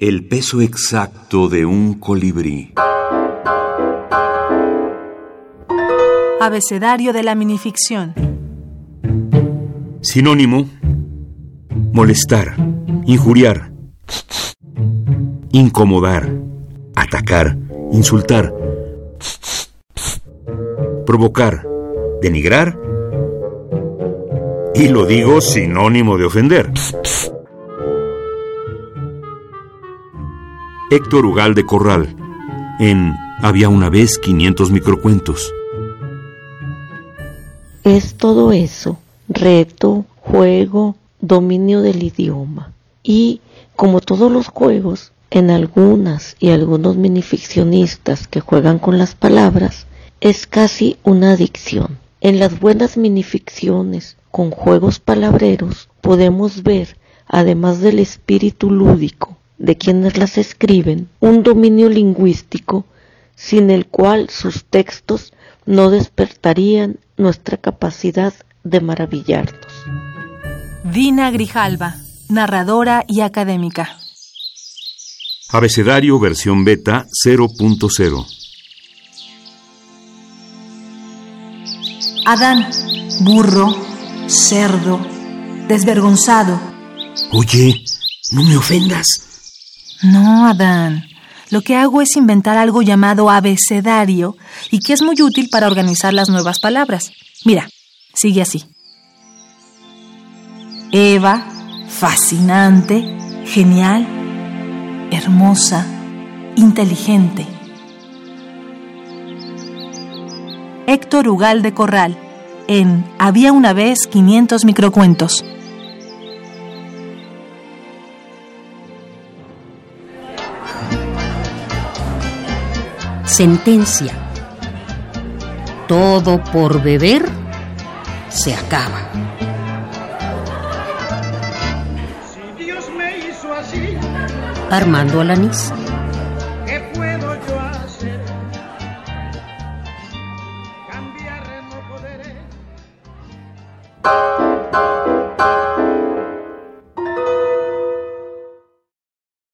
El peso exacto de un colibrí. Abecedario de la minificción. Sinónimo. Molestar, injuriar, incomodar, atacar, insultar, provocar, denigrar y lo digo sinónimo de ofender. Héctor Ugal de Corral, en Había una vez 500 microcuentos. Es todo eso, reto, juego, dominio del idioma. Y, como todos los juegos, en algunas y algunos minificcionistas que juegan con las palabras, es casi una adicción. En las buenas minificciones, con juegos palabreros, podemos ver, además del espíritu lúdico de quienes las escriben, un dominio lingüístico sin el cual sus textos no despertarían nuestra capacidad de maravillarnos. Dina Grijalva, narradora y académica. Abecedario versión beta 0.0 Adán, burro, cerdo, desvergonzado. Oye, no me ofendas. No, Adán. Lo que hago es inventar algo llamado abecedario y que es muy útil para organizar las nuevas palabras. Mira, sigue así. Eva, fascinante, genial, hermosa, inteligente. Héctor Ugal de Corral, en Había una vez 500 microcuentos. Sentencia. Todo por beber se acaba. Armando Alanís.